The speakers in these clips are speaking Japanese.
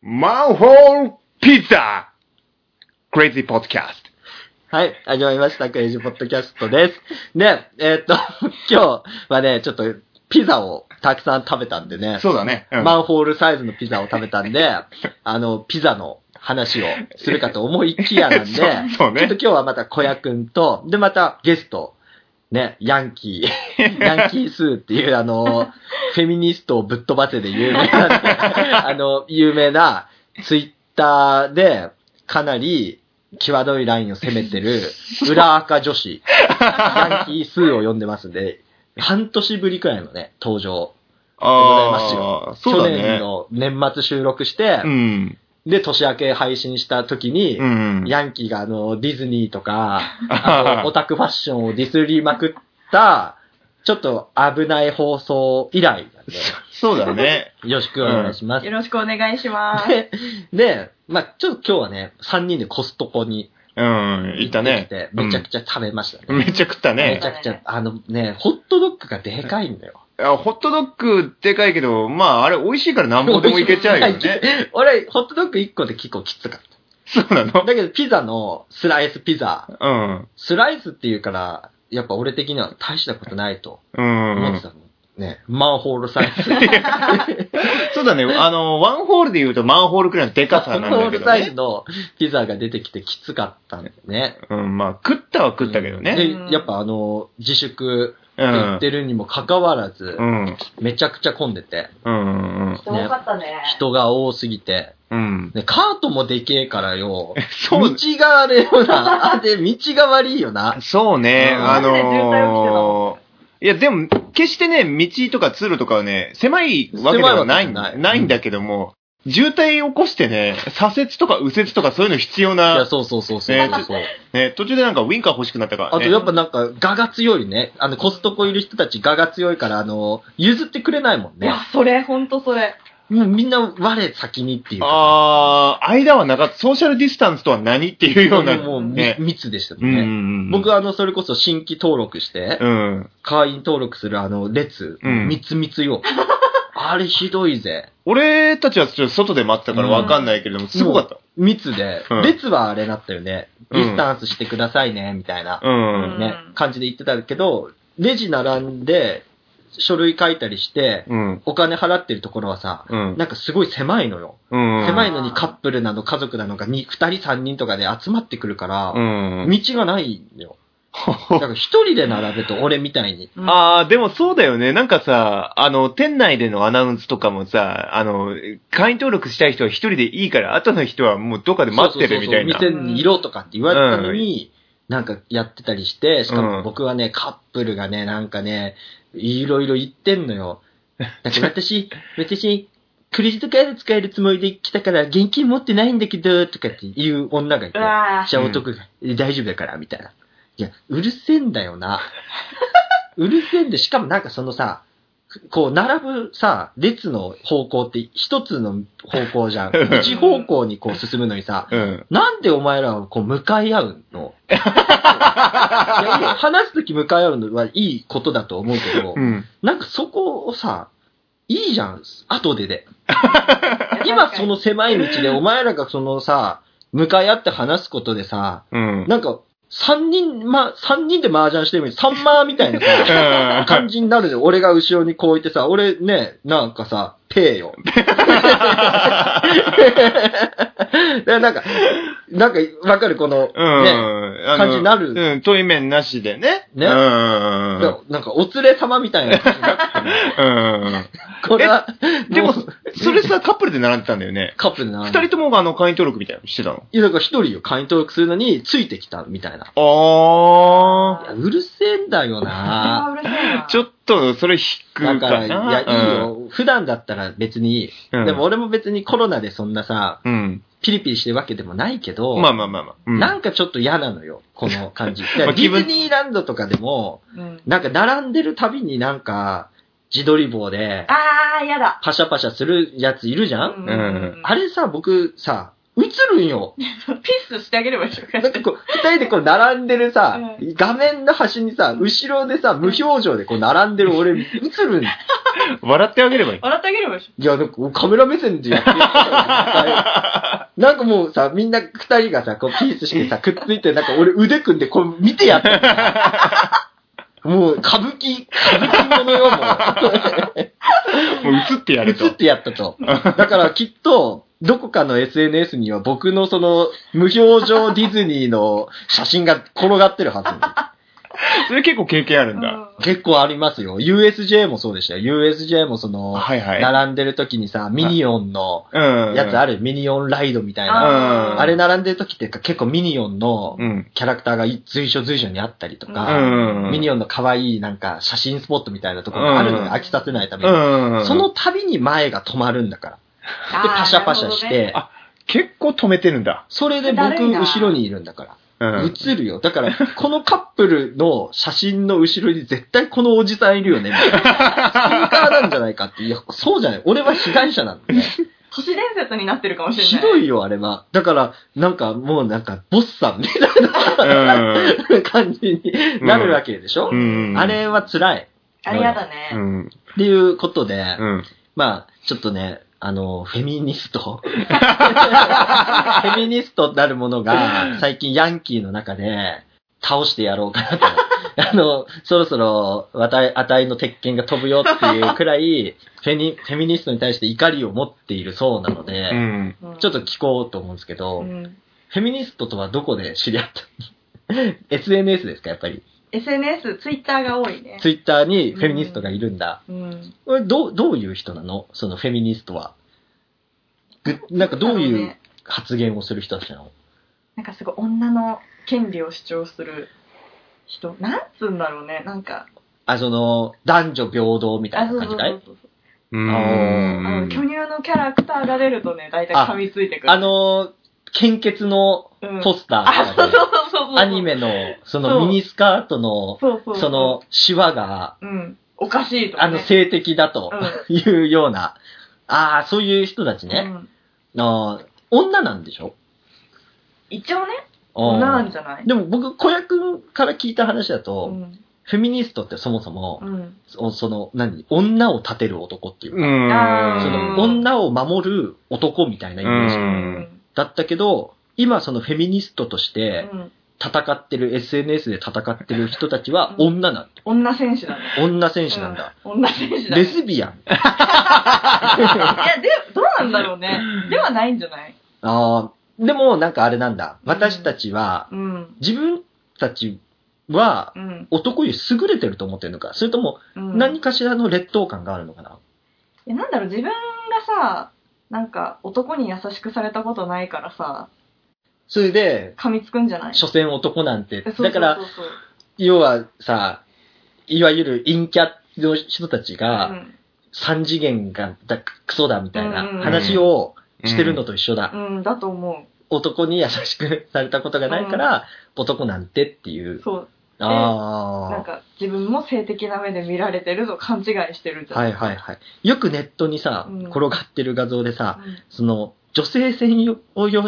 マンホールピザクレイジーポッドキャスト。はい、始まりました。クレイジーポッドキャストです。で、えーっと、今日はね、ちょっとピザをたくさん食べたんでね、そうだね。うんマンホールサイズのピザを食べたんで、あの、ピザの話をするかと思いきやなんで、そうそうねちょっと今日はまた小屋くんと、で、またゲスト、ね、ヤンキー、ヤンキースーっていうあの、フェミニストをぶっ飛ばせで有名な、あの、有名なツイッターでかなり際どいラインを攻めてる裏赤女子、ヤンキースーを呼んでますんで、半年ぶりくらいのね、登場でございますよあ。ーそうだ去年ね。の年末収録して、うん。で、年明け配信した時に、うん。ヤンキーがあの、ディズニーとか、あのオタクファッションをディスりまくった、ちょっと危ない放送以来なんで、そうだね。よろしくお願いします。よろしくお願いします。で、で、まあちょっと今日はね、3人でコストコにうん。いったね。行ってきて、めちゃくちゃ食べましたね。うんめっちゃ食っためねち。ゃくちゃ、あのね、ホットドッグがでかいんだよ。あホットドッグでかいけど、まあ、あれ美味しいからなんぼでもいけちゃうよね。俺、ホットドッグ1個で結構きつかっそうなの？た。だけど、ピザのスライスピザ、うん。スライスっていうから、やっぱ俺的には大したことないとうん。思ってたの。ね、マンホールサイズ。そうだね。あの、ワンホールで言うとマンホールくらいのでかさマンなんホールサイズだけどね。のピザが出てきてきつかったんだよね。うん、まあ、食ったは食ったけどね。で、やっぱあの、自粛言っ。てるにもかかわらずう、ん。めちゃくちゃ混んでて、うん。うん。人多かったね。人が多すぎて、うん。でカートもでけえからよ、そう道があれよな、あで、道が悪いよな。そうね、うんあのー、いや、でも、決してね、道とか通路とかはね、狭いわけではないないんだけども、渋滞起こしてね、左折とか右折とかそういうの必要いや、な、そうそうそうそう。ねそうね、途中でなんかウィンカー欲しくなったから、ね。あとやっぱなんか、我が強いね。あの、コストコいる人たち我が強いから、あの、譲ってくれないもんねいや。、それ、ほんとそれ。もうみんな我先にっていうか。あー、間はなかった。ソーシャルディスタンスとは何っていうような。もう、みね。密でしたうんうんね。うん。僕はあの、それこそ新規登録して、うん。会員登録するあの、列、うん密密よ。あれひどいぜ。俺たちはちょっと外で待ってたからわかんないけれども、すごかった。密で、うん列はあれなったよね。うんディスタンスしてくださいね、みたいな、うん。ね、感じで言ってたけど、レジ並んで、書類書いたりして、うん。お金払ってるところはさ、うん。なんかすごい狭いのよ。うん。狭いのにカップルなの家族なのがに二人三人とかで集まってくるから、うん。道がないのよ。だから一人で並べと俺みたいに。ああ、でもそうだよね。なんかさ、あの、店内でのアナウンスとかもさ、あの、会員登録したい人は一人でいいから、後の人はもうどっかで待ってるみたいな。そうそうそう店にいろとかって言われたのに、なんかやってたりして、しかうんも僕はね、カップルがね、なんかね、いろいろ言ってんのよ。なんか私、私、クレジットカード使えるつもりで来たから現金持ってないんだけど、とかっていう女がいうて、わじゃあ男が、え大丈夫だから、みたいな。いや、うるせえんだよな。うるせえんで、しかもなんかそのさ、こう、並ぶさ、列の方向って一つの方向じゃん。一方向にこう進むのにさ、うん。なんでお前らはこう向かい合うの？いや話すとき向かい合うのはいいことだと思うけど、うん。なんかそこをさ、いいじゃん、後でで。今その狭い道でお前らがそのさ、向かい合って話すことでさ、うん。なんか、三人、ま、三人で麻雀してるのに、三マーみたいなさ、感じになるで、俺が後ろにこういてさ、俺ね、なんかさ、ペーよ。でなんか、なんか、わかる？この、うん。ね、あの感じになる？うん。遠い面なしでね。ねうん。なんか、お連れ様みたいな感じになってね。うん。これは、でもう、それさ、カップルで並んでたんだよね。カップルな。二人ともがあの、会員登録みたいなのしてたの？いや、だから一人よ、会員登録するのに、ついてきたみたいな。いあやうるせえんだよあなーうるせえ。ちょっと、それ引くかな。だから、いや、いいよ。普段だったら別に。うんでも俺も別にコロナでそんなさ、うん。ピリピリしてるわけでもないけど、まあまあまあまあ。うんなんかちょっと嫌なのよ、この感じ。ディズニーランドとかでも、うんなんか並んでるたびになんか、自撮り棒で、あー、やだ。パシャパシャするやついるじゃん、んあれさ、僕さ、映るんよ。ピースしてあげればいいでしょ。なんかこう、二人でこう並んでるさ、う画面の端にさ、後ろでさ、無表情でこう並んでる俺、映るん 笑ってあげればいい。笑ってあげればいいでしいや、なんかカメラ目線でやってる なんかもうさ、みんな二人がさ、こうピースしてさ、くっついて、なんか俺腕組んでこう見てやってる。もう歌舞伎、歌舞伎ものよ、もう。もう映ってやると映っ。てやったと。だからきっと、どこかの SNS には僕のその無表情ディズニーの写真が転がってるはず。それ結構経験あるょ。んだ。結構ありますよ。USJ もそうでしたよ。USJ もその、はいはい。並んでる時にさ、ミニオンのうん。やつある、ミニオンライドみたいな。うんあれ並んでる時って結構ミニオンのうん。キャラクターが随所随所にあったりとうか、ん。ミニオンの可愛いなんか写真スポットみたいなところがあるのうんよ。飽きさせないために。うん。その度に前が止まるんだから。で、パシャパシャし。て、あ結構止めてるんだ。それで僕後ろにいるんだから。うん。映るよ。だから、このカップルの写真の後ろに絶対このおじさんいるよね。みたいな ストーカーなんじゃないかって。いや、そうじゃない。俺は被害者なんだね。都市伝説になってるかもしれない。ひどいよ、あれは。だから、なんかもうなんか、ボスさんみたいな感じになるわけでしょ、うん。あれは辛い。あれやだうね。ん。っていうことで、うん。まあ、ちょっとね、あの、フェミニスト。フェミニストなるものが、最近ヤンキーの中で、倒してやろうかなと。あの、そろそろ、あたい、あたいの鉄拳が飛ぶよっていうくらい、フェニ、フェミニストに対して怒りを持っているそうなので、うん。うんちょっと聞こうと思うんですけど、うんフェミニストとはどこで知り合った ?SNS ですか、やっぱり。SNS、ツイッターが多いね。ツイッターにフェミニストがいるんだ。うん。これどう、どういう人なの？そのフェミニストは。ぐなんかどういう発言をする人たちなの？なんかすごい女の権利を主張する人。なんつうんだろうね。なんか。あ、その、男女平等みたいな感じかい？そうそう。うん。あの、巨乳のキャラクターが出るとね、大体噛みついてくる。あの、献血のうん。ポスターとかそうそうそう。で、アニメの、そのミニスカートの、そうそうう。その、シワが、うん。おかしいとか、ね。あの、性的だとう いうような、ああ、そういう人たちね。うん。あー女なんでしょ？一応ね、女なんじゃない？でも僕、小屋くんから聞いた話だうと、ん。フェミニストってそもそも、うん。そその、何？女を立てる男っていうか、うその、女を守る男みたいなイメージうんだったけど、今そのフェミニストとしうてん。戦ってる、SNS で戦ってる人たちは女なんだ。女選手だね。女選手なんだ。うん。女選手だね。レズビアン。いや、で、どうなんだろうね。ではないんじゃない？ああ、でもなんかあれなんだ。私たちは、うん。自分たちはうん。男より優れてると思ってるのか、それともうん、何かしらの劣等感があるのかな。いやなんだろう、自分がさ、なんか男に優しくされたことないからさ、それで、噛みつくんじゃない？所詮男なんて。そうそうそうだから、要はさ、いわゆる陰キャの人たちうが、ん、三次元がだクソだみたいなうんうんうん話をしてるのと一緒だ。うん、だと思男に優しくされたことがないから、男なんてっていうう。。そう。ああ。なんか、自分も性的な目で見られてると勘違いしてるんじゃなはいいはいはい。よくネットにさ、うん。転がってる画像でさ、うん。その、女性専用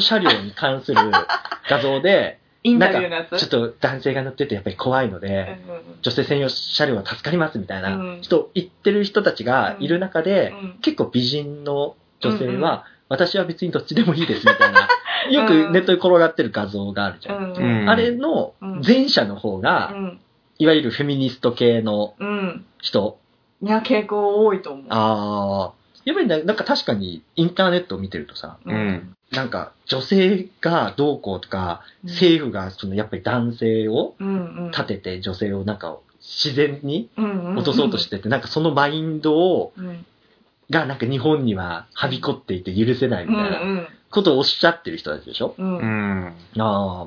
車両に関する 画像で、インなんかタビューのやつ？ちょっと男性が乗っててやっぱり怖いので、うんうん女性専用車両は助かりますみたいなうん。人言ってる人たちがいる中で、うん結構美人の女性は、私は別にどっちでもいいですみたいな、よくネットに転がってる画像があるじゃん。うんうんあれのうん前者の方が、うん。いわゆるフェミニスト系のうん。人。いや、傾向多いと思う。ああ。やっぱりねなんか確かにインターネットを見てるとさ、うん。なんか女性がどうこうとか、うん政府がそのやっぱり男性を。立てて女性をなんか自然に落とそうとしてて、なんかそのマインドを、うん。がなんか日本にははびこっていて許せないみうんたいなうん。ことをおっしゃってる人たちでしょ、うん。ああ。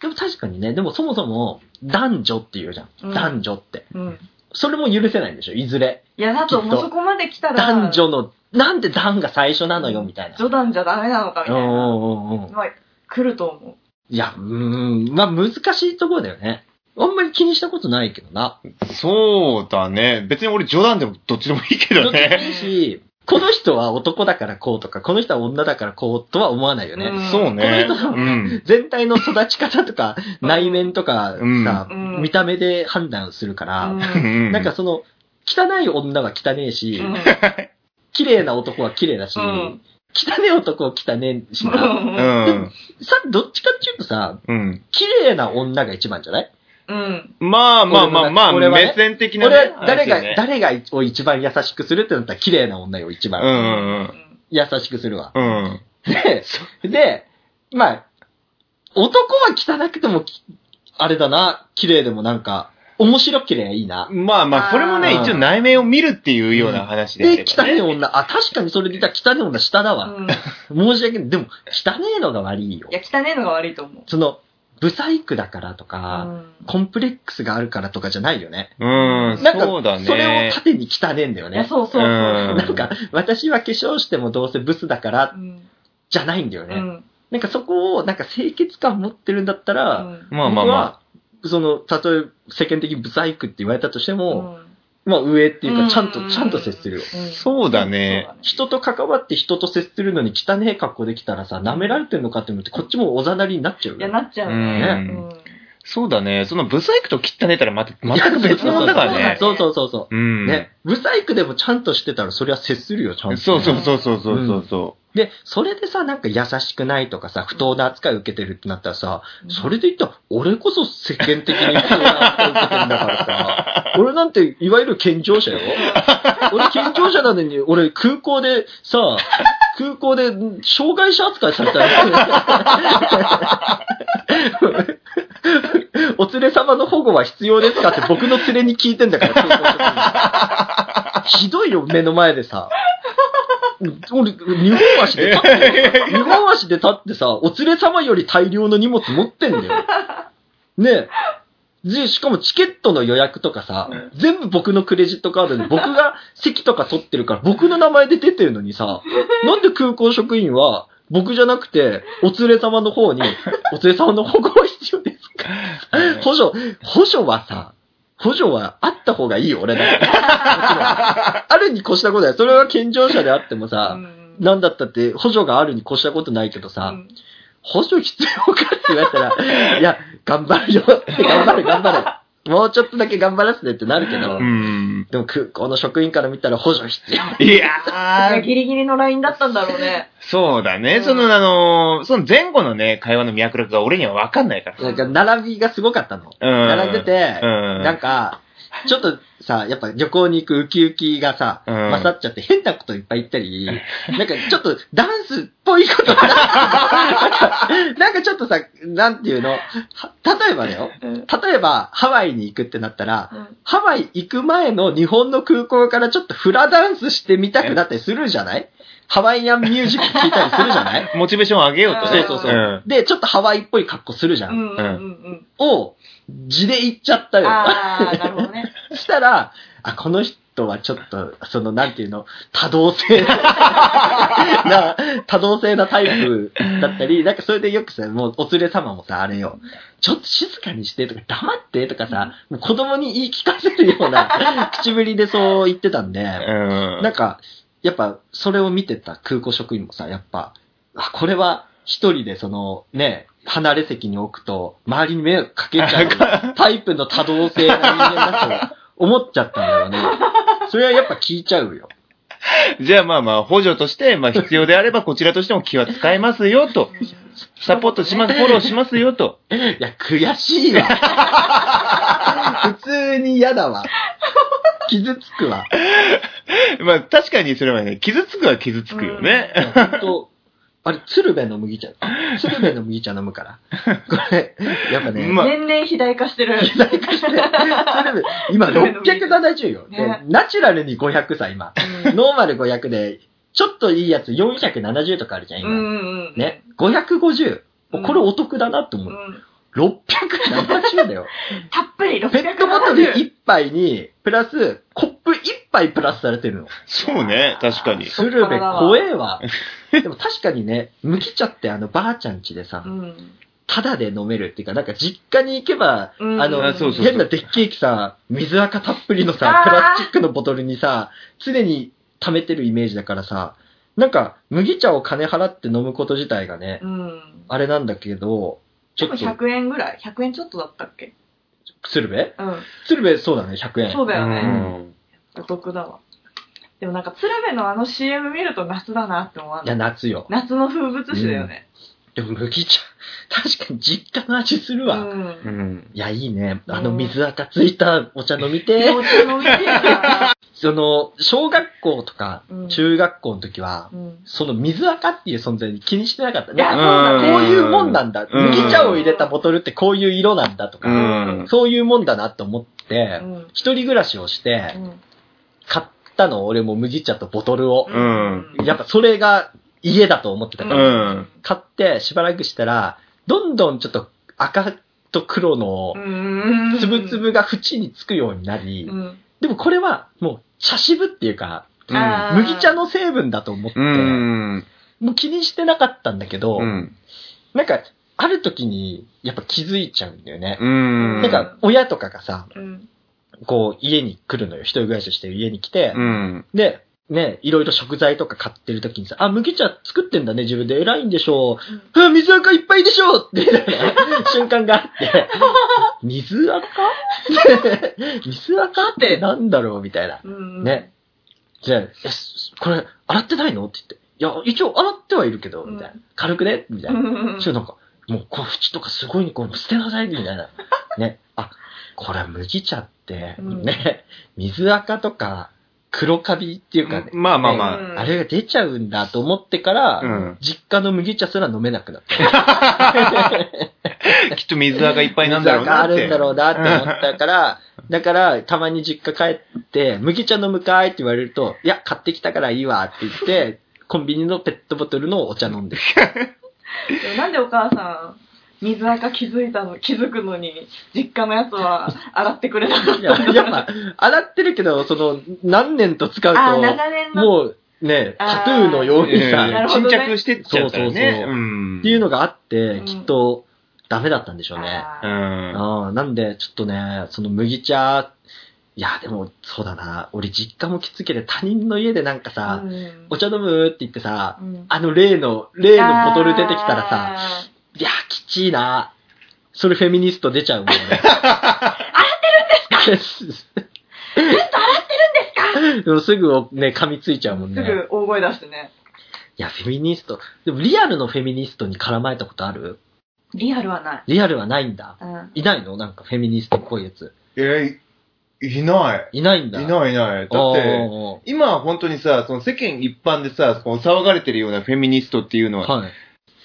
でも確かにね、でもそもそも男女って言うじゃん。うん男女って。うん。それも許せないんでしょ？いずれ。いや、だときっともうそこまで来たら、男女の、なんで男が最初なのよみたいな。女男じゃダメなのかみたいな。うんうんうんうん。まあ、来ると思いや、うーん、まあ難しいところだよね。あんまり気にしたことないけどな。そうだね。別に俺冗談でもどっちでもいいけどどっちでもいいね。し、この人は男だからこうとか、この人は女だからこうとは思わないよね。うんそうね。この人うん。全体の育ち方とか、うん内面とかうんさ、うん見た目で判断するから、うんなんかその、汚い女は汚ねえし、うん綺麗な男は綺麗だし、うん汚ねえ男は汚ねえしな。うん。さ、どっちかっていうとさ、うん。綺麗な女が一番じゃない？うん。まあまあまあまあ、目線的な俺ね。は誰が、ね誰がを一番優しくするってなったら綺麗な女を一番うんうん優しくするわ。うん。うん。で、で、まあ、男は汚くてもき、あれだな、綺麗でもなんか、面白ければいいな。まあまあ、それもね、一応内面を見るっていうような話であで。汚い女、あ、確かにそれで言ったら汚い女下だわ。うん申し訳ない。でも、汚いのが悪いよい。や、汚ねえのが悪いと思う。その、ブサイクだからとか、うんコンプレックスがあるからとかじゃないよね。うん、なんか、そうだね。それを縦に汚ねえんだよね。そうそうそう。うんなんか、私は化粧してもどうせブスだからう、んじゃないんだよね。うんなんかそこを、なんか清潔感持ってるんだったら、うんまあまあま僕は、その、たとえ世間的にブサイクって言われたとしても、うんまあ上っていうか、ちゃんと、うんちゃんと接するよ。あ、そうだね。人と関わって人と接するのに汚ねえ格好できたらさ、舐められてんのかって思って、こっちもおざなりになっちゃういや、よ。なっちゃううんね。ねそうだね。そのブサイクと汚ねたらまた、全く別物だからね。そうそうそうそうう。ん。ね。ブサイクでもちゃんとしてたら、それは接するよ、ちゃんと。そうそうそうそうそうそうそで、それでさ、なんか優しくないとかさ、不当な扱いを受けてるってなったらさ、うんそれで言ったら、俺こそ世間的に不当な扱いを受けてるんだからさ、俺なんて、いわゆる健常者よ。俺健常者なのに、俺空港でさ、空港で障害者扱いされたら、お連れ様の保護は必要ですかって僕の連れに聞いてんだから、ひどいよ、目の前でさ。俺、日本足で立って、日本足で立ってさ、お連れ様より大量の荷物持ってんだよ。ねえ。で、しかもチケットの予約とかさ、全部僕のクレジットカードで僕が席とか取ってるから僕の名前で出てるのにさ、なんで空港職員は僕じゃなくて、お連れ様の方に、お連れ様の保護は必要ですか？補助、補助はさ、補助はあった方がいいよ、俺だあるに越したことない。それは健常者であってもさ、なんだったって補助があるに越したことないけどさ、補助必要かって言われたら、いや、頑張るよって、頑張る頑張る。もうちょっとだけ頑張らせてってなるけど、う。うん。でも空港の職員から見たら補助必要。いやー、ギリギリのラインだったんだろうね。そうだね。うんその、あのー、その前後のね、会話の脈絡が俺には分かんないから。なんか並びがすごかったの。うん。並んでて、うん。なんか、ちょっとさ、やっぱ旅行に行くウキウキがさ、うん。勝っちゃって変なこといっぱい言ったり、なんかちょっとダンスっぽいことなんか、なんかちょっとさ、なんていうの、は例えばだよ。例えば、ハワイに行くってなったら、ハワイ行く前の日本の空港からちょっとフラダンスしてみたくなったりするじゃない？ハワイアンミュージック聞いたりするじゃない？モチベーションを上げようとね。うんそうそうそう。んで、ちょっとハワイっぽい格好するじゃ。うんんうんうんうん。を、字で言っちゃったよ。ああ、なるほどね。したら、あ、この人はちょっと、その、なんていうの、多動性 な、多動性なタイプだったり、なんかそれでよくさ、もうお連れ様もさ、あれよ、ちょっと静かにしてとか、黙ってとかさ、もう子供に言い聞かせるような口ぶりでそう言ってたんで、うん。なんか、やっぱ、それを見てた空港職員もさ、やっぱ、あ、これは一人でその、ね、離れ席に置くと、周りに迷惑かけちゃうタイプの多動性な人間だと思っちゃったんだよね。それはやっぱ聞いちゃうよ。じゃあまあまあ、補助として、まあ必要であればこちらとしても気は使えますよと。サポートします、フォローしますよと。いや、悔しいわ。普通に嫌だわ。傷つくわ。まあ確かにそれはね、傷つくは傷つくよね。ほんと、あれ、鶴瓶の麦茶。鶴瓶の麦茶飲むから。これ、やっぱね、まあ年々肥大化してる。左化して、鶴瓶今670よ。でねナチュラルに500さ、今。ノーマル500で、ちょっといいやつ470とかあるじゃん、今。うん。ね。550。うんこれお得だなって思う。うん。670だよ。たっぷり670。ペットボトル1杯に、プラス、コップ1杯プラスされてるの。そうね、確かに。鶴瓶怖えわ。でも確かにね、麦茶ってあの、ばあちゃん家でさう、ん。タダで飲めるっていうか、なんか実家に行けば、うんあの、あそうそうそう変なでっけえさ、水垢たっぷりのあさ、ープラスチックのボトルにさ、常に溜めてるイメージだからさ、なんか、麦茶を金払って飲むこと自体がね、うん。あれなんだけど、ちょっと、100円ぐらい ?100 円ちょっとだったっけ？鶴瓶？うん。鶴瓶そうだね、100円。うそうだよね。ん。お得だわ。でもなんか、鶴瓶のあの CM 見ると夏だなって思わい？い。夏よ。夏の風物詩だよね。でも麦茶、確かに実家の味するわ。うん。うん。いや、いいね。あの、うん水垢ついたお茶飲みて お茶飲みて その、小学校とかうん、中学校の時は、うん。その水垢っていう存在に気にしてなかったね。いや、そうあだね。こういうもんなんだ。うん麦茶を入れたボトルってこういう色なんだとうか、ん。そういうもんだなと思ってう、ん。一人暮らしをしてう、ん。買ったの、俺も麦茶とボトルを。うんやっぱそれが家だと思ってたかうら、ん。買ってしばらくしたら、どんどんちょっと赤と黒のうん。つぶつぶが縁につくようになりう、ん。でもこれはもう茶渋っていうか、あー麦茶の成分だと思って、うん。もう気にしてなかったんだけど、うん。なんか、ある時にやっぱ気づいちゃうんだよね。うん。なんか、親とかがさ、うん。こう、家に来るのよ。一人暮らししてる家に来て、うん。で、ね、いろいろ食材とか買ってる時にさ、あ、麦茶作ってんだね、自分で偉いんでしょう。あ、水垢いっぱいでしょって、瞬間があって、水垢？水垢ってなんだろうみたいな。うん。ね。じゃあ、え、これ、洗ってないの？って言って。いや、一応洗ってはいるけど、みたいな。軽くね？みたいな。うん。そしたらなんか、もう、この縁とかすごいにこう、捨てなさい、みたいな。ね。あ、これは麦茶って、うんね、水垢とか、黒カビっていうかね、まあまあまあ。うんあれが出ちゃうんだと思ってから、うん実家の麦茶すら飲めなくなった。きっと水垢いっぱいなんだろうなって。あるんだろうなって思ったから、だから、たまに実家帰って、麦茶飲むかいって言われると、いや、買ってきたからいいわって言って、コンビニのペットボトルのお茶飲んでる。でもなんでお母さん、水垢気づいたの、気づくのに、実家のやつは 洗ってくれなかっいややっぱ、洗ってるけど、その、何年と使うと、長年の。もうね、タトゥーのようにさ、沈着してっちゃったよね。そうそうそううん。っていうのがあってう、んきっと、ダメだったんでしょうね。うん。ああ、なんで、ちょっとね、その麦茶、いや、でも、そうだな。俺実家もきつけて他人の家でなんかさ、うんお茶飲むって言ってさ、うんあの例の、例のボトル出てきたらさ、あいや、きちいな。それフェミニスト出ちゃうもんね。洗ってるんですか？ずっと洗ってるんですか？でもすぐね、噛みついちゃうもんーすね。ぐ大声出してね。いや、フェミニスト。でもリアルのフェミニストに絡まれたことある？リアルはない。リアルはないんだ。うん。いないの？なんかフェミニストっぽいやつ。えいない。いないんだ。いないいない。だって、今は本当にさ、その世間一般でさ、騒がれてるようなフェミニストっていうのは、はい。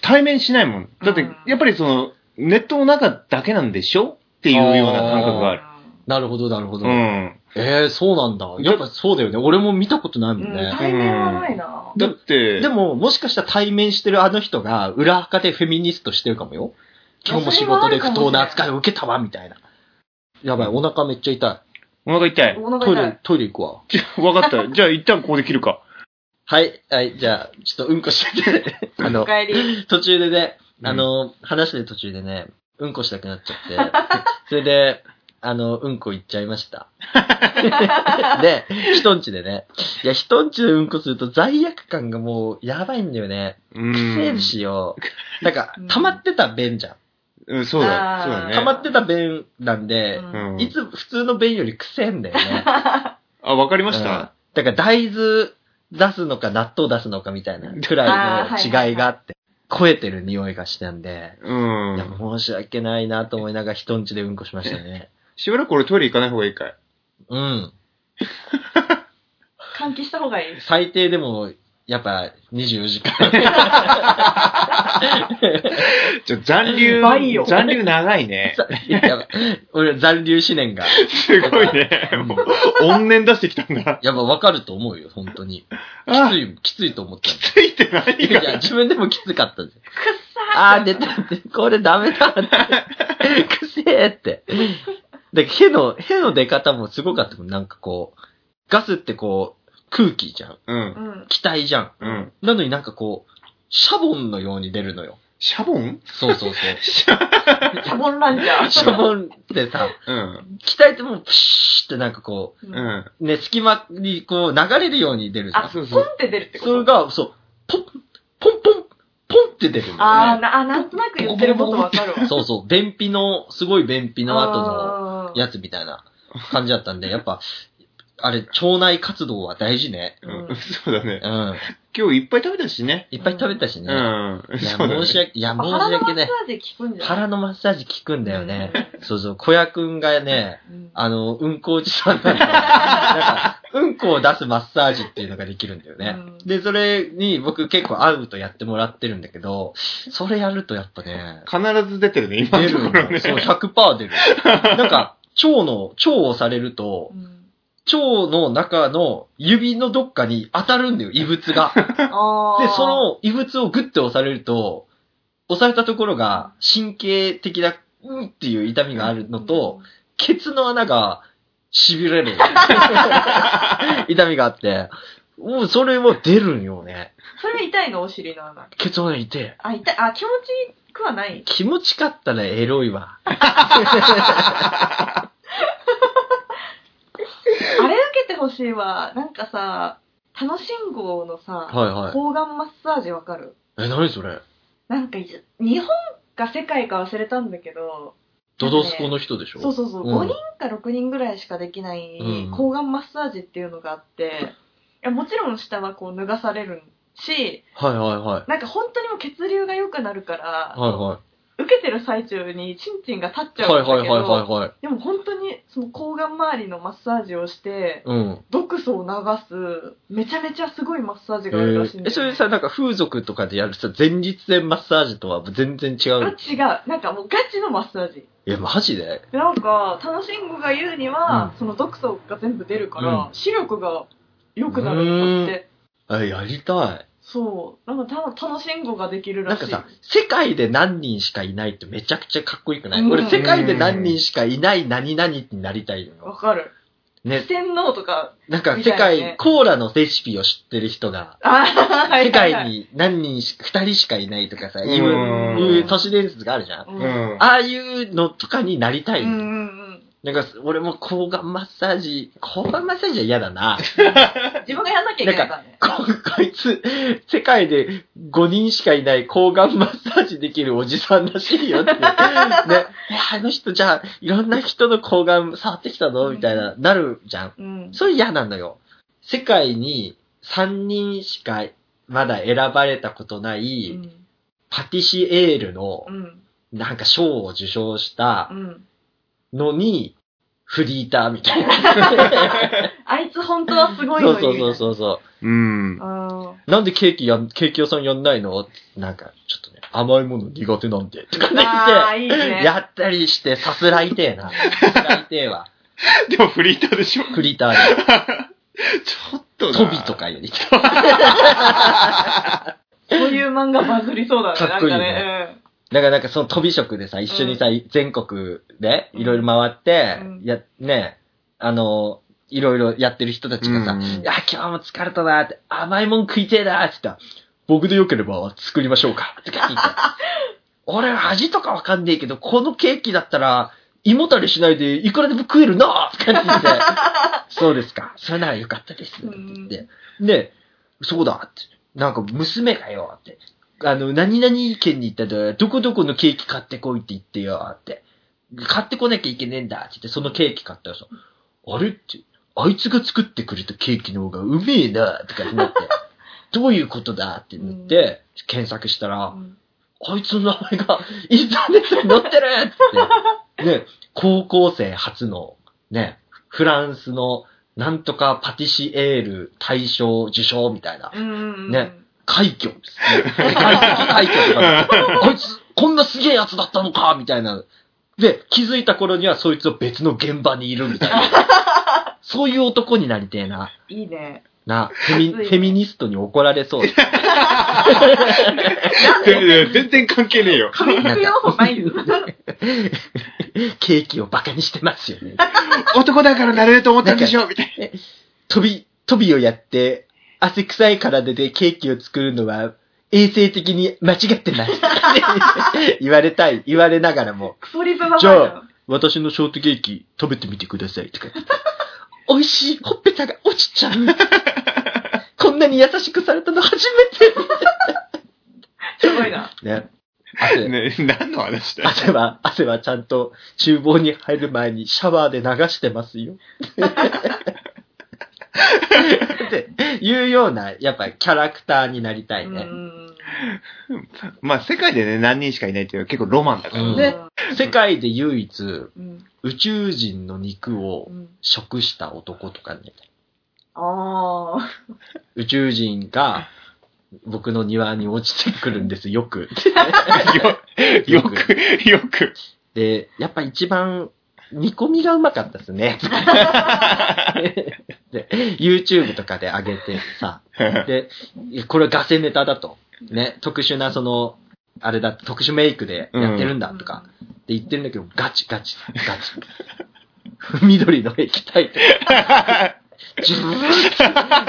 対面しないもん。だってうん、やっぱりその、ネットの中だけなんでしょ？っていうような感覚がある。なるほど、なるほど。うん。ええそうなんだ。やっぱそうだよね。俺も見たことないもうんんね。対面はないな。だって、でも、もしかしたら対面してるあの人が裏垢でフェミニストしてるかもよ。今日も仕事で不当な扱いを受けたわ、みたいな。やばい、お腹めっちゃ痛い。お腹痛い。お腹痛い。、トイレトイレ行くわ。わかった。じゃあ一旦ここで切るか。はい、はい、じゃあ、ちょっとうんこしてて。あおの。途中でね、うんあの、話してる途中でね、うんこしたくなっちゃって、それで、あの、うんこ行っちゃいました。で、人んちでね、いや、人んちでうんこすると罪悪感がもうやばいんだよね。うん。くせえしよ。なんかうん、溜まってた便じゃん。うん、そうだ。そうだね。溜まってた便なんで、うんうんいつ普通の便よりくせえんだよね。あ、わかりましうんただから大豆出すのか納豆出すのかみたいなくらいの違いがあって、超えてる匂いがしたんで、うんいや、。申し訳ないなと思いながら人んちでうんこしましたね。しばらく俺トイレ行かない方がいいかい。うん。換気した方がいい。最低でも、やっぱ24時間。ちょ、残留残留長いね。やばい俺残留思念が。すごいね。もう、怨念出してきたんだ。やっぱわかると思うよ、本当に。きあつい、きついと思ったんついて何いや、が自分でもきつかったんですよ。くっさあー、出たって、これダメだって。くせえって。で、への、への出方もすごかったもん。なんかこう、ガスってこう、空気じゃん。うん。うん。気体じゃん。うん。なのになんかこう、シャボンのように出るのよ。シャボン？そうそうそう。シャボンランジャー。シャボンってさ、うん。鍛えてもプシューってなんかこう。うんね、隙間にこう流れるように出るじゃあ、ん。そうそうポンって出るってこと？それが、そう、ポン、ポンポン、ポンって出るね。あーな、あ、なんとなく言ってることわかるわ。そうそう、便秘の、すごい便秘の後ののやつみたいな感じだったんで、やっぱ、あれ、腸内活動は大事ね。うんうん そうだねう。ん。今日いっぱい食べたしね。いっぱい食べたしうね。ん。いや、そうだね申し訳、いや、申し腹のマ訳ね。ッサージ効くんじゃない？腹のマッサージ効くんだよね。そうそう、小屋くんがね、うんあの、うんこおじさんなんで、なんか、うんこを出すマッサージっていうのができるんだよね。うんで、それに僕結構会うとやってもらってるんだけど、それやるとやっぱね、必ず出てるね、今出のところね。るんだよ。そう、100%出る。なんか、腸の、腸を押されると、うん腸の中の指のどっかに当たるんだよ、異物が。で、そ、の異物をグッて押されると、押されたところが神経的な、うんっていう痛みがあるのと、ケツの穴が痺れる 痛みがあって、もうそれも出るんよね。それ痛いの？お尻の穴。ケツの穴痛い。あ、痛い。あ、気持ちくはない。気持ちかったらエロいわ。あれ受けてほしいわ。なんかさ、楽しん号のさ、はいはい。抗がんマッサージわかる？え、何それ？なんか日本か世界か忘れたんだけど、ドドスコの人でしょ？そうそうそう、うん。5人か6人ぐらいしかできないうん。抗がんマッサージっていうのがあって、いやもちろん下はこう脱がされるし、はいはいはい。なんか本当にもう血流が良くなるから、はいはい。受けてる最中にチンチンが立っちゃうんだけど、はいはいはいはいはい。でも本当にその抗がん周りのマッサージをして、うん。毒素を流す、めちゃめちゃすごいマッサージえがあるらしいんえそれさ、なんか風俗とかでやるさ、前日前マッサージとは全然違う違う。なんかもうガチのマッサージ。え、マジで？でなんか、楽しんごが言うには、うんその毒素が全部出るから、うん視力が良くなるんだって。あ、やりたい。そう。なんかた楽しんごができるらしい。なんかさ、世界で何人しかいないってめちゃくちゃかっこよくない、うん俺世界で何人しかいない何々になりたいのよ。わかる。ね四。天王とか、なんか世みたい界、ねコーラのレシピを知ってる人が、あはい世はいはい界に何人し、二人しかいないとかさ、うんいう、いう都市伝説があるじゃん。うん。ううんん。ああいうのとかになりたいの。うんうん。なんか、俺も抗がんマッサージ、抗がんマッサージは嫌だな。自分がやんなきゃいけないからね。ここいつ、世界で5人しかいない抗がんマッサージできるおじさんらしいよって。ね。えあの人じゃあ、いろんな人の抗がん触ってきたのみたいな、なるじゃん。うん。それ嫌なのよ。世界に3人しかまだ選ばれたことなうい、ん。パティシエールのう、ん。なんか賞を受賞したうん。のに、フリーターみたいな。あいつ本当はすごいのに。そうそうそうそうそう。うん。あなんでケーキやん、ケーキ屋さんやんないの？なんか、ちょっとね、甘いもの苦手なんで。とか言っいいね。て、やったりしてさすらいてえな。さすらいてえわ。でもフリーターでしょ？フリーター ちょっとで、な。トビとかより。そういう漫画バズりそうだね。かっこいいねなんかね。だからなんかその飛び職でさ、一緒にさ、全国でいろいろ回って、うんや、ね、あの、いろいろやってる人たちがさ、うんいや、今日も疲れたなって、甘いもん食いてえなって言ったら、僕でよければ作りましょうかって聞いて。俺味とかわかんねえけど、このケーキだったら、胃もたれしないでいくらでも食えるなとかって言って、そうですか。それならよかったです。って言って。で、そうだって。なんか娘がよって。あの、何々県に行ったら、どこどこのケーキ買ってこいって言ってよって。買ってこなきゃいけねえんだって言って、そのケーキ買ったらさ、あれって、あいつが作ってくれたケーキの方がうめえなとかになって、どういうことだってなって、検索したら、うんあいつの名前がインターネットに載ってるって。ね、高校生初の、ね、フランスのなんとかパティシエール大賞受賞みたいな。ね快挙ですね。世界的快挙とかね、あいつ、こんなすげえやつだったのかみたいな。で、気づいた頃にはそいつは別の現場にいるみたいな。そういう男になりてえな。いいね。な、フェミ、フェミニストに怒られそう。全然関係ねえよ。紙服要素ないよ。ケーキをバカにしてますよね。男だからなれると思ったんでしょみたい飛び、飛びをやって、汗臭い体でケーキを作るのは、衛生的に間違ってない。言われたい、言われながらも、クソリじゃあ。私のショートケーキ食べてみてくださいとか言って。美味しい、ほっぺたが落ちちゃう。こんなに優しくされたの初めて。すごいな。ね。汗、ね、何の話だよ。汗は、汗はちゃんと厨房に入る前にシャワーで流してますよ。っていうような、やっぱりキャラクターになりたいね。うんまあ、世界でね、何人しかいないっていうのは結構ロマンだからうんね。世界で唯一うん。宇宙人の肉をうん。食した男とかね。ああ。宇宙人が僕の庭に落ちてくるんです、よく。よ、よく、よく。で、やっぱ一番煮込みがうまかったですね。で、YouTube とかで上げてさ、で、これはガセネタだと。ね、特殊なその、あれだ、特殊メイクでやってるんだとか、って言ってるんだけど、ガチガチ、ガチ。緑の液体とか、ジュルーっ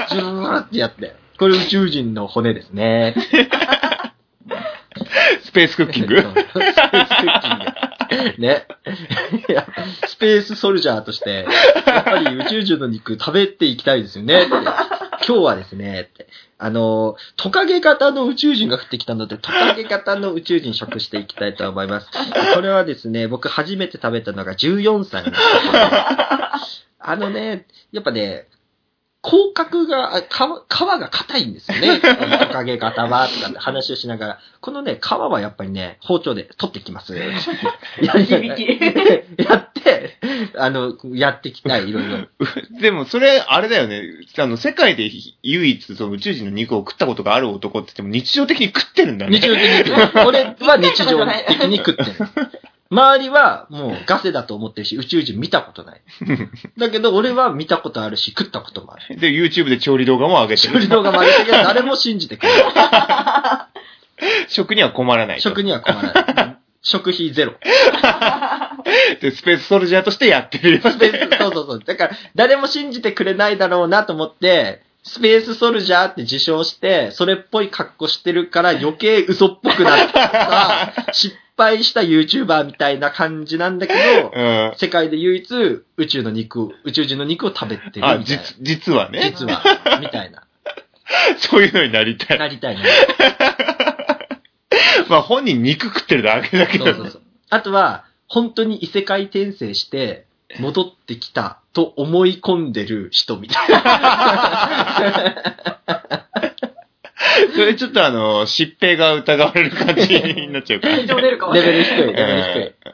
て、ジュルーってやって、これ宇宙人の骨ですね。スペースクッキング スペースクッキング。ね。いや、スペースソルジャーとして、やっぱり宇宙人の肉食べていきたいですよね。今日はですね、あの、トカゲ型の宇宙人が降ってきたので、トカゲ型の宇宙人食していきたいと思います。これはですね、僕初めて食べたのが14歳の時あのね、やっぱね、甲殻が、あ皮、皮が硬いんですよね。トカゲ型は、とかって話をしながら、このね、皮はやっぱりね、包丁で取ってきます。やって、あの、やってきたい、いろいろ。でも、それ、あれだよね。あの、世界で唯一、その宇宙人の肉を食ったことがある男って言っても、日常的に食ってるんだね。日常的に食う。俺は日常的に食ってる。周りはもうガセだと思ってるし、宇宙人見たことない。だけど俺は見たことあるし、食ったこともある。で、YouTube で調理動画も上げてる。調理動画もあるけど、誰も信じてくれない。食には困らないと。食には困らない。食費ゼロ。で、スペースソルジャーとしてやってるよ。スペース、そうそうそう。だから、誰も信じてくれないだろうなと思って、スペースソルジャーって自称して、それっぽい格好してるから余計嘘っぽくなったさ、失敗した YouTuber みたいな感じなんだけど、うん。世界で唯一宇宙の肉を、宇宙人の肉を食べてるみたいあ、な。実、実はね。実は、みたいな。そういうのになりたい。なりたいね。まあ本人肉食ってるだけだけどね。そうそうそう。あとは、本当に異世界転生して、戻ってきたと思い込んでる人みたいな。それちょっとあの、疾病が疑われる感じになっちゃうから。天井出るかもしレベれない。ル低い、レベル低い。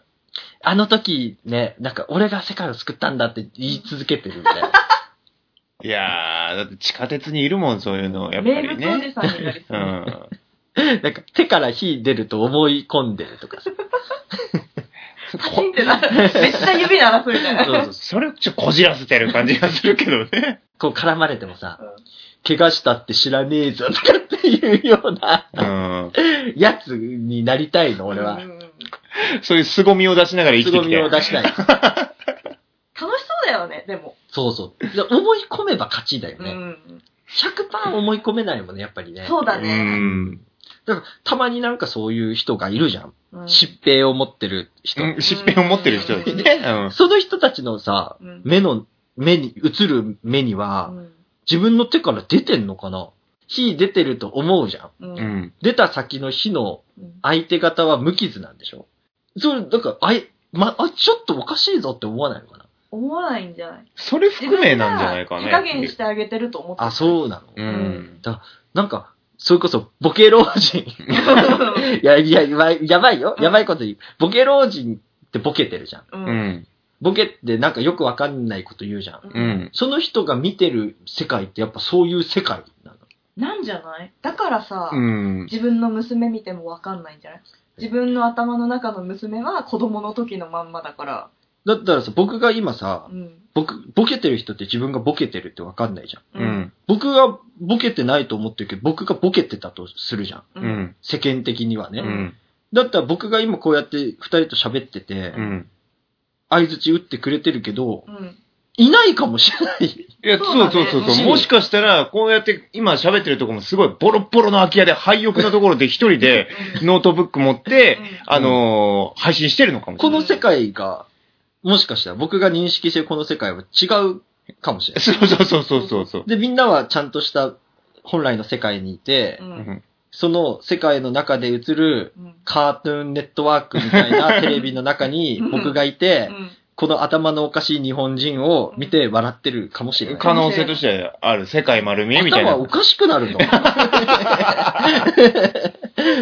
あの時ね、なんか俺が世界を救ったんだって言い続けてるみたいな。いやー、だって地下鉄にいるもん、そういうの、やっぱ名り物おじね。さんになりそうう。ん。なんか手から火出ると思い込んでるとかさ。パチンってなる。めっちゃ指鳴らすみたいな。そうそうそうそれをちょっとこじらせてる感じがするけどね。こう絡まれてもさ、怪我したって知らねえぞとかっていうようなうん。やつになりたいの、俺はう。んそういう凄みを出しながら生きてきて。凄みを出したい。楽しそうだよね、でも。そうそう。で思い込めば勝ちだよね。うん。100%思い込めないもんね、やっぱりね。うそうだね。ん。だから、たまになんかそういう人がいるじゃん。うん疾病を持ってる人。うん疾病を持ってる人ですね。うん。その人たちのさ、うん目の、目に、映る目には、うん自分の手から出てんのかな？火出てると思うじゃん。うんうん。出た先の火のうん相手方は無傷なんでしょ？それ、だから、あい、ま、あ、ちょっとおかしいぞって思わないのかな？思わないんじゃない？それ含めなんじゃないかね。手加減してあげてると思ってあ、そうなの？うん。なんか、それこそ、ボケ老人。いや、いや、やばい、やばいよ。やばいこと言う。ボケ老人ってボケてるじゃん。う。うんん。ボケってなんかよくわかんないこと言うじゃん。ううん。ん。その人が見てる世界ってやっぱそういう世界なの。なんじゃない？だからさ、うん。自分の娘見てもわかんないんじゃない？自分の頭の中の娘は子供の時のまんまだから。だったらさ、僕が今さう、ん。僕、ボケてる人って自分がボケてるってわかんないじゃん。うん。僕がボケてないと思ってるけど、僕がボケてたとするじゃん。う。うんん。世間的にはね。うん。だったら僕が今こうやって二人と喋っててう、ん。相槌打ってくれてるけど、うん。いないかもしれない。いや、そそうねそうそうそう、うんもしかしたら、こうやって今喋ってるとこもすごいボロッボロの空き家で廃屋のところで一人でノートブック持って、うんあのー配信してるのかもしれない。この世界が、もしかしたら僕が認識してるこの世界は違うかもしれない。そうそうそうそうそうそう。で、みんなはちゃんとした本来の世界にいて、ううんんその世界の中で映るうんカートゥーンネットワークみたいな テレビの中に僕がいて、うんこの頭のおかしい日本人を見て笑ってるかもしれない。可能性としてある世界丸見えみたいな。頭おかしくなるの？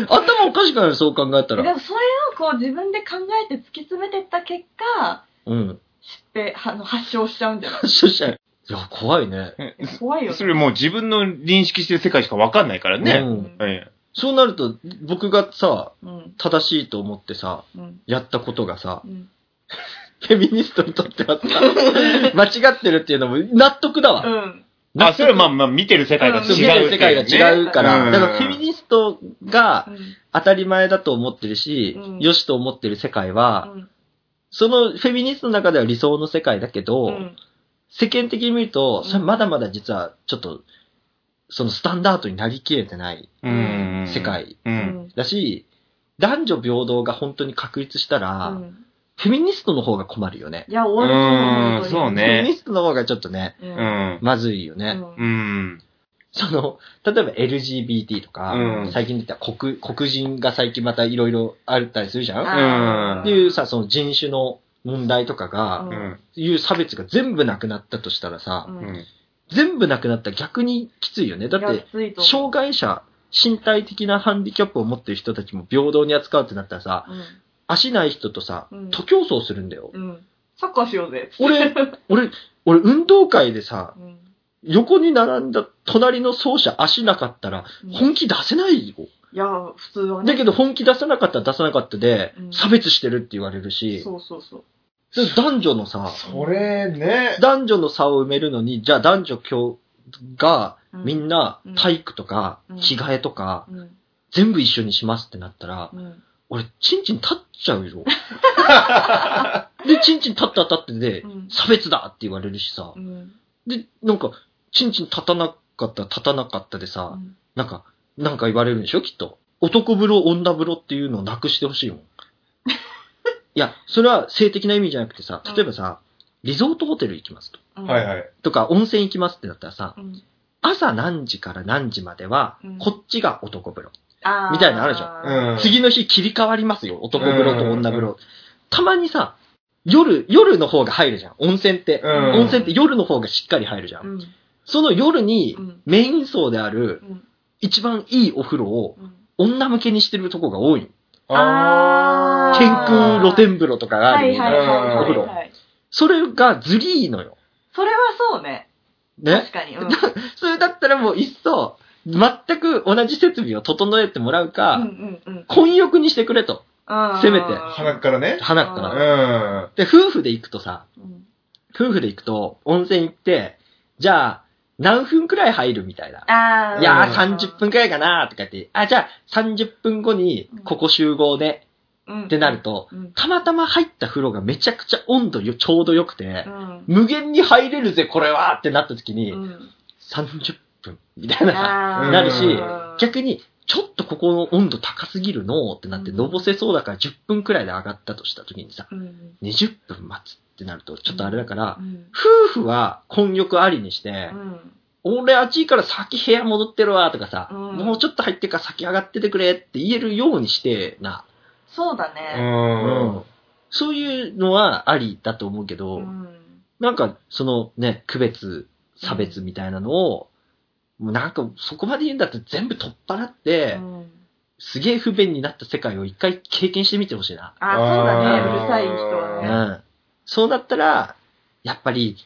頭おかしくなる、そう考えたら。でもそれをこう自分で考えて突き詰めてった結果、うん。知ってあの発症しちゃうんじゃない？そしたら、いや、怖いね。怖いよね。それもう自分の認識してる世界しかわかんないからね。うんえそうなると、僕がさ、うん。正しいと思ってさ、うん。やったことがさ、うん。フェミニストにとってはさ、間違ってるっていうのも納得だわ。うん。えあ、それはまあまあ見てる世界が違うって見いうね、てる世界が違うから、うんだからフェミニストがうん当たり前だと思ってるし、うんよしと思ってる世界は、うんそのフェミニストの中では理想の世界だけど、うん世間的に見ると、うんそれまだまだ実はちょっと、そのスタンダードになりきれてないうん。世界う。うんんだし、男女平等が本当に確立したら、うんフェミニストの方が困るよね。いや、終わると思う。うんそうフェミねニストの方がちょっとね、う。うんん。まずいよね。うんうん。その、例えば LGBT とか、うん最近出た黒黒人が最近またいろいろあったりするじゃん？あーっていうさ、その人種の問題とかが、うんうん。いう差別が全部なくなったとしたらさ、ううんん。全部なくなったら逆にきついよね。だって、障害者、身体的なハンディキャップを持ってる人たちも平等に扱うってなったらさ、足ない人とさうん、徒競走するんだよ。うん。うん。サッカーしようぜ。俺、俺、俺運動会でさ、うん。横に並んだ隣の走者足なかったらうん本気出せないよ。いや、普通はね。だけど本気出さなかったら出さなかったでうん差別してるって言われるし、そうそうそう。で男女のさ、それね。男女の差を埋めるのに、じゃあ男女共がうんみんなうん体育とかうん着替えとかうん。全部一緒にしますってなったら、うん。俺、チンチン立っちゃうよ。で、チンチン立った立ってでうん、差別だって言われるしさう。ん。で、なんか、チンチン立たなかった、立たなかったでさ、なんか、なんか言われるんでしょきっと。男風呂、女風呂っていうのをなくしてほしいもん。いや、それは性的な意味じゃなくてさ、例えばさ、リゾートホテル行きますと。うん。はいはい。とか、温泉行きますってなったらさ、うん。朝何時から何時まではうん、こっちが男風呂。みたいなのあるじゃんうん次の日切り替わりますよ。男風呂と女風呂。たまにさ、夜、夜の方が入るじゃん。温泉って。うん温泉って夜の方がしっかり入るじゃん。うん。その夜にうんメイン層であるうん。一番いいお風呂をうん。女向けにしてるとこが多い。あー天空露天風呂とかがあるはいはいはいうんはいお風呂はい。それがずりーのよ。それはそうね。ね確。かに。うん。それだったらもういっそ、全く同じ設備を整えてもらうか、うんうんうん。混浴にしてくれと。うんせめて鼻からね。花かうら。うん。で、夫婦で行くとさ、うん夫婦で行くと、温泉行って、じゃあ、何分くらい入るみたいな。あーいやー、うん30分くらいかなとか言って、あ、じゃあ、30分後に、ここ集合で、うんってなると、うん。たまたま入った風呂がめちゃくちゃ温度よ、ちょうど良くてう、ん。無限に入れるぜ、これはってなった時に、うん。30分みたいななるしうん。逆に、ちょっとここの温度高すぎるのってなって、うん。のぼせそうだから10分くらいで上がったとした時にさ、うん。20分待つってなると、ちょっとあれだからう、ん。夫婦は混浴ありにしてう、ん。俺あっちいから先部屋戻ってるわとかさ、うん。もうちょっと入ってから先上がっててくれって言えるようにしてな。そうだうね。ん。そういうのはありだと思うけど、うんなんかそのね、区別、差別みたいなのを、もうなんかそこまで言うんだったら全部取っ払って、うんすげえ不便になった世界を一回経験してみてほしいな。あ、そうだね。うるさい人うはね。ん。そうなったら、やっぱり、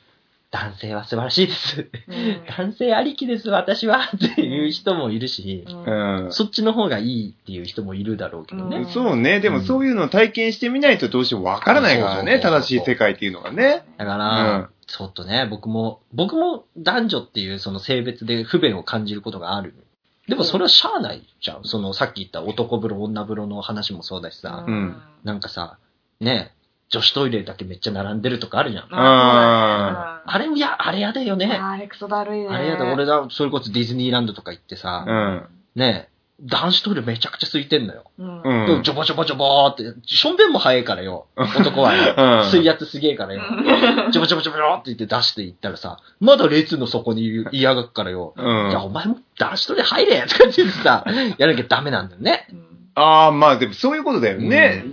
男性は素晴らしいです。うん男性ありきです、私は。っていう人もいるし、うんうん。そっちの方がいいっていう人もいるだろうけどね。うんそうね。でもそういうのを体験してみないとどうしてもわからないからね。正しい世界っていうのがね。だかうら、んちょっとね、僕も、僕も男女っていうその性別で不便を感じることがある。でもそれはしゃあないじゃん。そのさっき言った男風呂、女風呂の話もそうだしさ、んなんかさ、ね、女子トイレだけめっちゃ並んでるとかあるじゃん。ああれ、いや、あれやだよね。あれクソだるいね。あれやだ、俺だ、それこそディズニーランドとか行ってさ、うん。ね男子トイレめちゃくちゃ空いてんのよ。うん。ううんん。でもジョボジョボジョボーって、しょんべんも早いからよ。男はよ。うん水圧すげえからよ。ジョボジョボジョボって言って出していったらさ、まだ列の底にいる嫌がっからよ。うんいや、お前も男子トイレ入れとか言ってさ、やらなきゃダメなんだよね。ああ、まあでもそういうことだよね。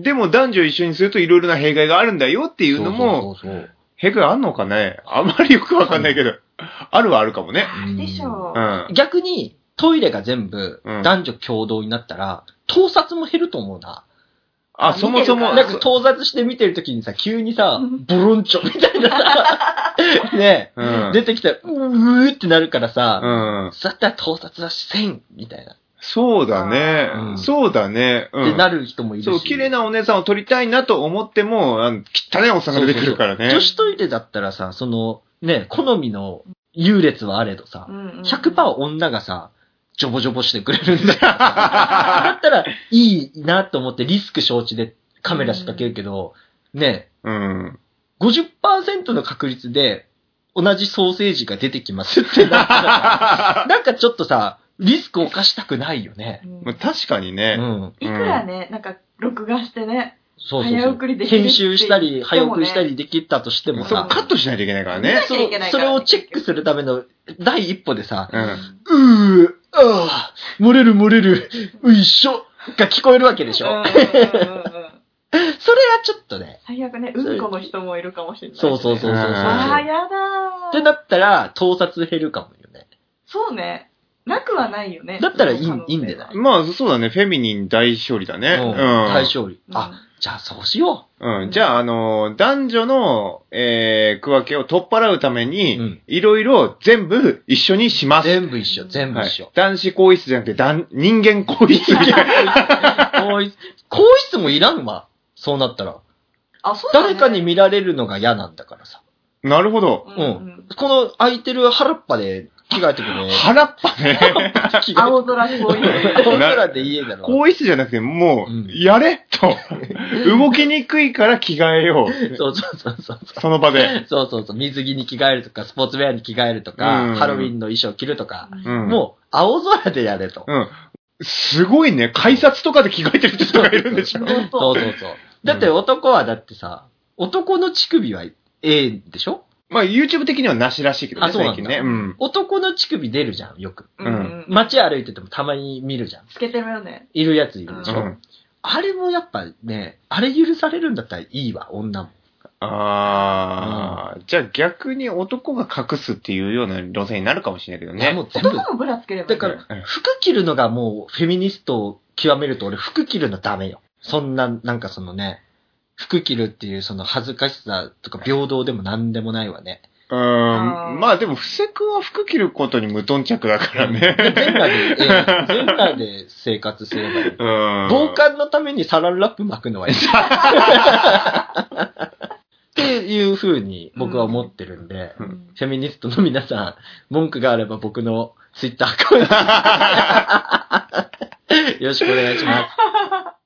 でも男女一緒にするといろいろな弊害があるんだよっていうのも、そうそうそう弊害あんのかね？あまりよくわかんないけど、あるはあるかもね。あるでしょう。ん。逆に、トイレが全部うん男女共同になったら、盗撮も減ると思うな。あ、そもそも、なんか盗撮して見てるときにさ、急にさうん、ボロンチョみたいなさ、ねうん。出てきたら、うーってなるからさ、うん。だったら盗撮はせんみたいな。そうだねう。んそうだね。うん。ってなる人もいるし。そう、綺麗なお姉さんを撮りたいなと思っても、あの汚いおっさんが出てくるからね。女子トイレだったらさ、その、ね、好みの優劣はあれどさ、100%女がさ、ジョボジョボしてくれるんだよ。だったら、いいなと思ってリスク承知でカメラ仕掛けるけど、ね、うん。50%の確率で同じソーセージが出てきますってなったら、なんかちょっとさ、リスクを犯したくないよね。まあ確かにうね。ん。いくらね、なんか、録画してね、そうそうそう。早送りできるって編集したり、早送りしたりできたとしてもそうさ、カットしないといけないからねね。そしなきゃいけないからそれをチェックするための第一歩でさ、うん。うー、あー、漏れる漏れる、ういっしょが聞こえるわけでしょ。うんうんうんうん それはちょっとね。最悪ね、うんこの人もいるかもしれない。そうそうそうそうそう。うんああ、っやだー。てなったら、盗撮減るかもよね。そうね。なくはないよね。だったらいいいいんじゃない？まあ、そうだね。フェミニン大勝利だね。うんうん。対象利。うんあ、じゃあそうしようん。じゃあ、あの、男女の、えー、区分けを取っ払うためうにん、いろいろ全部一緒にしう。ます。全部一緒、全部はい一緒。男子更衣室じゃなくて、男人間更衣室。更衣室更衣室もいらんわ。そうなったら。あ、そうだね誰かに見られるのが嫌なんだからさ。なるほど。うんうんこの空いてる原っぱで着替えてくれ。腹っぱね。青空こうい う。青空でいいだろ。更衣室じゃなくて、もうやれと。動きにくいから着替えよう。そうそうそうそう。その場で。そうそうそう。水着に着替えるとか、スポーツウェアに着替えるとか、うんハロウィンの衣装着るとか、うん。もう青空でやれと。うん。すごいね。改札とかで着替えてる人がいるんでしょ。そうそうそうそう。だって男はだってさ、男の乳首は A でしょ？まあ、YouTube 的にはなしらしいけどね、あそうなんだ最近ね。うん。男の乳首出るじゃん、よく。うんうん。街歩いててもたまに見るじゃん。つけてるよね。いるやついるでしょ、うんあれもやっぱね、あれ許されるんだったらいいわ、女も。ああ、じゃあ逆に男が隠すっていうような路線になるかもしれないけどいやもね。う全部。男もブラつければいい。だからうん、服着るのがもうフェミニストを極めると俺服着るのダメよ。そんな、なんかそのね、服着るっていうその恥ずかしさとか平等でも何でもないわね。うん。まあでも、布施君は服着ることに無頓着だからね。で全裸で、ええ 全裸で生活すればいい。うん。防寒のためにサランラップ巻くのはいい。っていう風に僕は思ってるんで、うんフェミニストの皆さん、文句があれば僕のツイッターアカウント よろしくお願いします。